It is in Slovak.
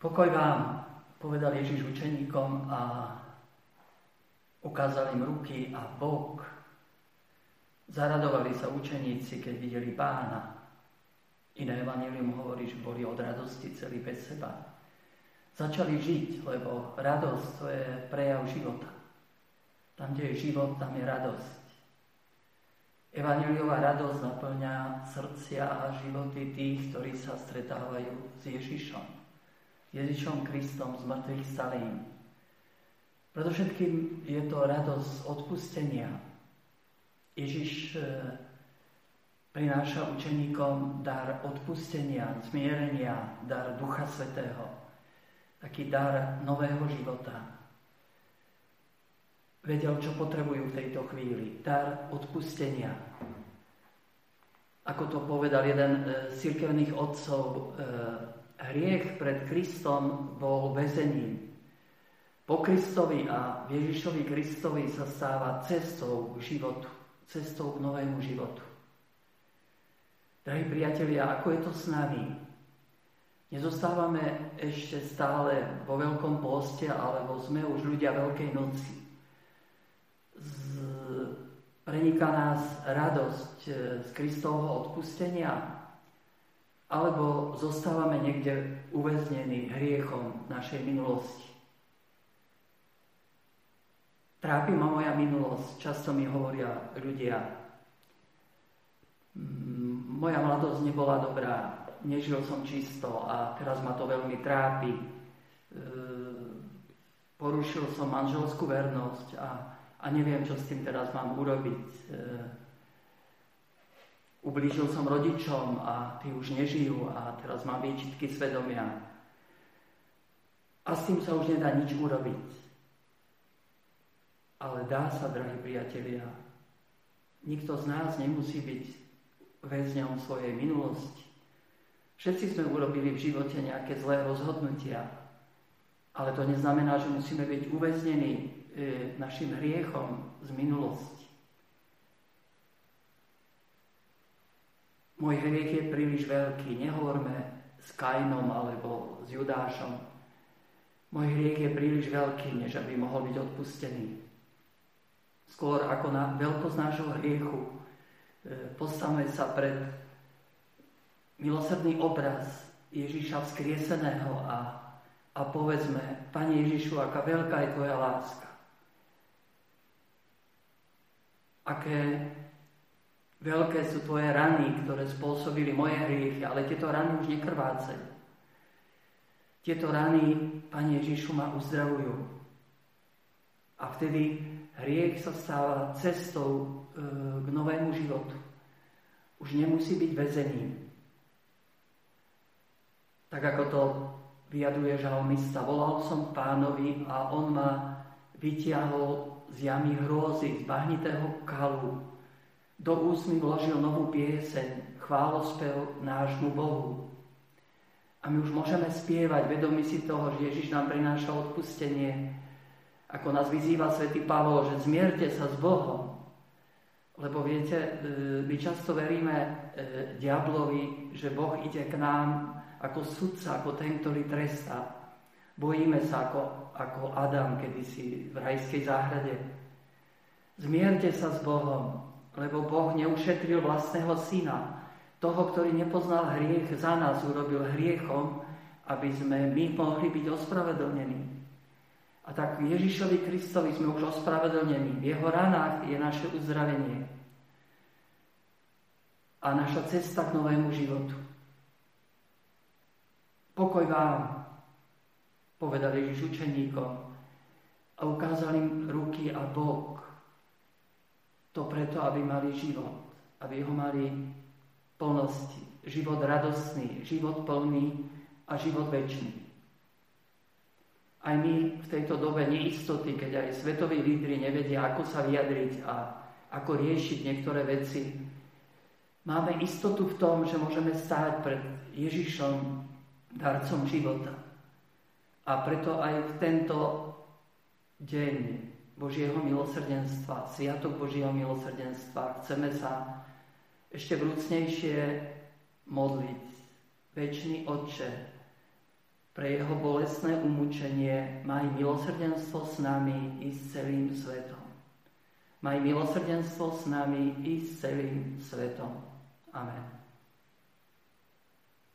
Pokoj vám, povedal Ježiš učeníkom a ukázal im ruky a bok. Zaradovali sa učeníci, keď videli pána. Iné evanilium hovorí, že boli od radosti celý bez seba. Začali žiť, lebo radosť to je prejav života. Tam, kde je život, tam je radosť. Evaniliová radosť naplňa srdcia a životy tých, ktorí sa stretávajú s Ježišom. Ježišom Kristom z mŕtvych stalým. Predovšetkým je to radosť odpustenia. Ježiš e, prináša učeníkom dar odpustenia, zmierenia, dar Ducha Svetého. Taký dar nového života, vedel, čo potrebujú v tejto chvíli. Dar odpustenia. Ako to povedal jeden z cirkevných otcov, e, hriech pred Kristom bol väzením. Po Kristovi a Ježišovi Kristovi sa stáva cestou k životu, cestou k novému životu. Drahí priatelia, ako je to s nami? Nezostávame ešte stále vo veľkom poste, alebo sme už ľudia Veľkej noci preniká nás radosť e, z Kristovho odpustenia, alebo zostávame niekde uväznení hriechom našej minulosti. Trápi ma moja minulosť, často mi hovoria ľudia. Moja mladosť nebola dobrá, nežil som čisto a teraz ma to veľmi trápi. E, porušil som manželskú vernosť a a neviem, čo s tým teraz mám urobiť. Ublížil som rodičom a tí už nežijú a teraz mám výčitky svedomia. A s tým sa už nedá nič urobiť. Ale dá sa, drahí priatelia. Nikto z nás nemusí byť väzňom svojej minulosti. Všetci sme urobili v živote nejaké zlé rozhodnutia, ale to neznamená, že musíme byť uväznení E, našim hriechom z minulosti. Môj hriech je príliš veľký, nehovorme s Kainom alebo s Judášom. Môj hriech je príliš veľký, než aby mohol byť odpustený. Skôr ako na veľkosť nášho hriechu e, postavme sa pred milosrdný obraz Ježíša vzkrieseného a, a povedzme, Pane Ježišu, aká veľká je Tvoja láska. aké veľké sú tvoje rany, ktoré spôsobili moje hriechy, ale tieto rany už nekrvácajú. Tieto rany, Pane Ježišu, ma uzdravujú. A vtedy hriech sa stáva cestou e, k novému životu. Už nemusí byť väzením. Tak ako to vyjaduje žalmista. Volal som pánovi a on ma vytiahol z jamy hrôzy, z bahnitého kalu. Do úst mi vložil novú pieseň, chválospev nášmu Bohu. A my už môžeme spievať, vedomi si toho, že Ježiš nám prináša odpustenie, ako nás vyzýva svätý Pavol, že zmierte sa s Bohom. Lebo viete, e, my často veríme e, diablovi, že Boh ide k nám ako sudca, ako ten, ktorý trestá. Bojíme sa ako ako Adam kedysi v rajskej záhrade. Zmierte sa s Bohom, lebo Boh neušetril vlastného syna. Toho, ktorý nepoznal hriech, za nás urobil hriechom, aby sme my mohli byť ospravedlnení. A tak Ježišovi Kristovi sme už ospravedlnení. V jeho ranách je naše uzdravenie. A naša cesta k novému životu. Pokoj vám, povedal Ježiš učeníkom a ukázal im ruky a bok. To preto, aby mali život, aby ho mali plnosti, život radostný, život plný a život väčší. Aj my v tejto dobe neistoty, keď aj svetoví lídry nevedia, ako sa vyjadriť a ako riešiť niektoré veci, máme istotu v tom, že môžeme stáť pred Ježišom, darcom života. A preto aj v tento deň Božieho milosrdenstva, Sviatok Božieho milosrdenstva, chceme sa ešte vrúcnejšie modliť. Večný Otče, pre jeho bolestné umúčenie, maj milosrdenstvo s nami i s celým svetom. Maj milosrdenstvo s nami i s celým svetom. Amen.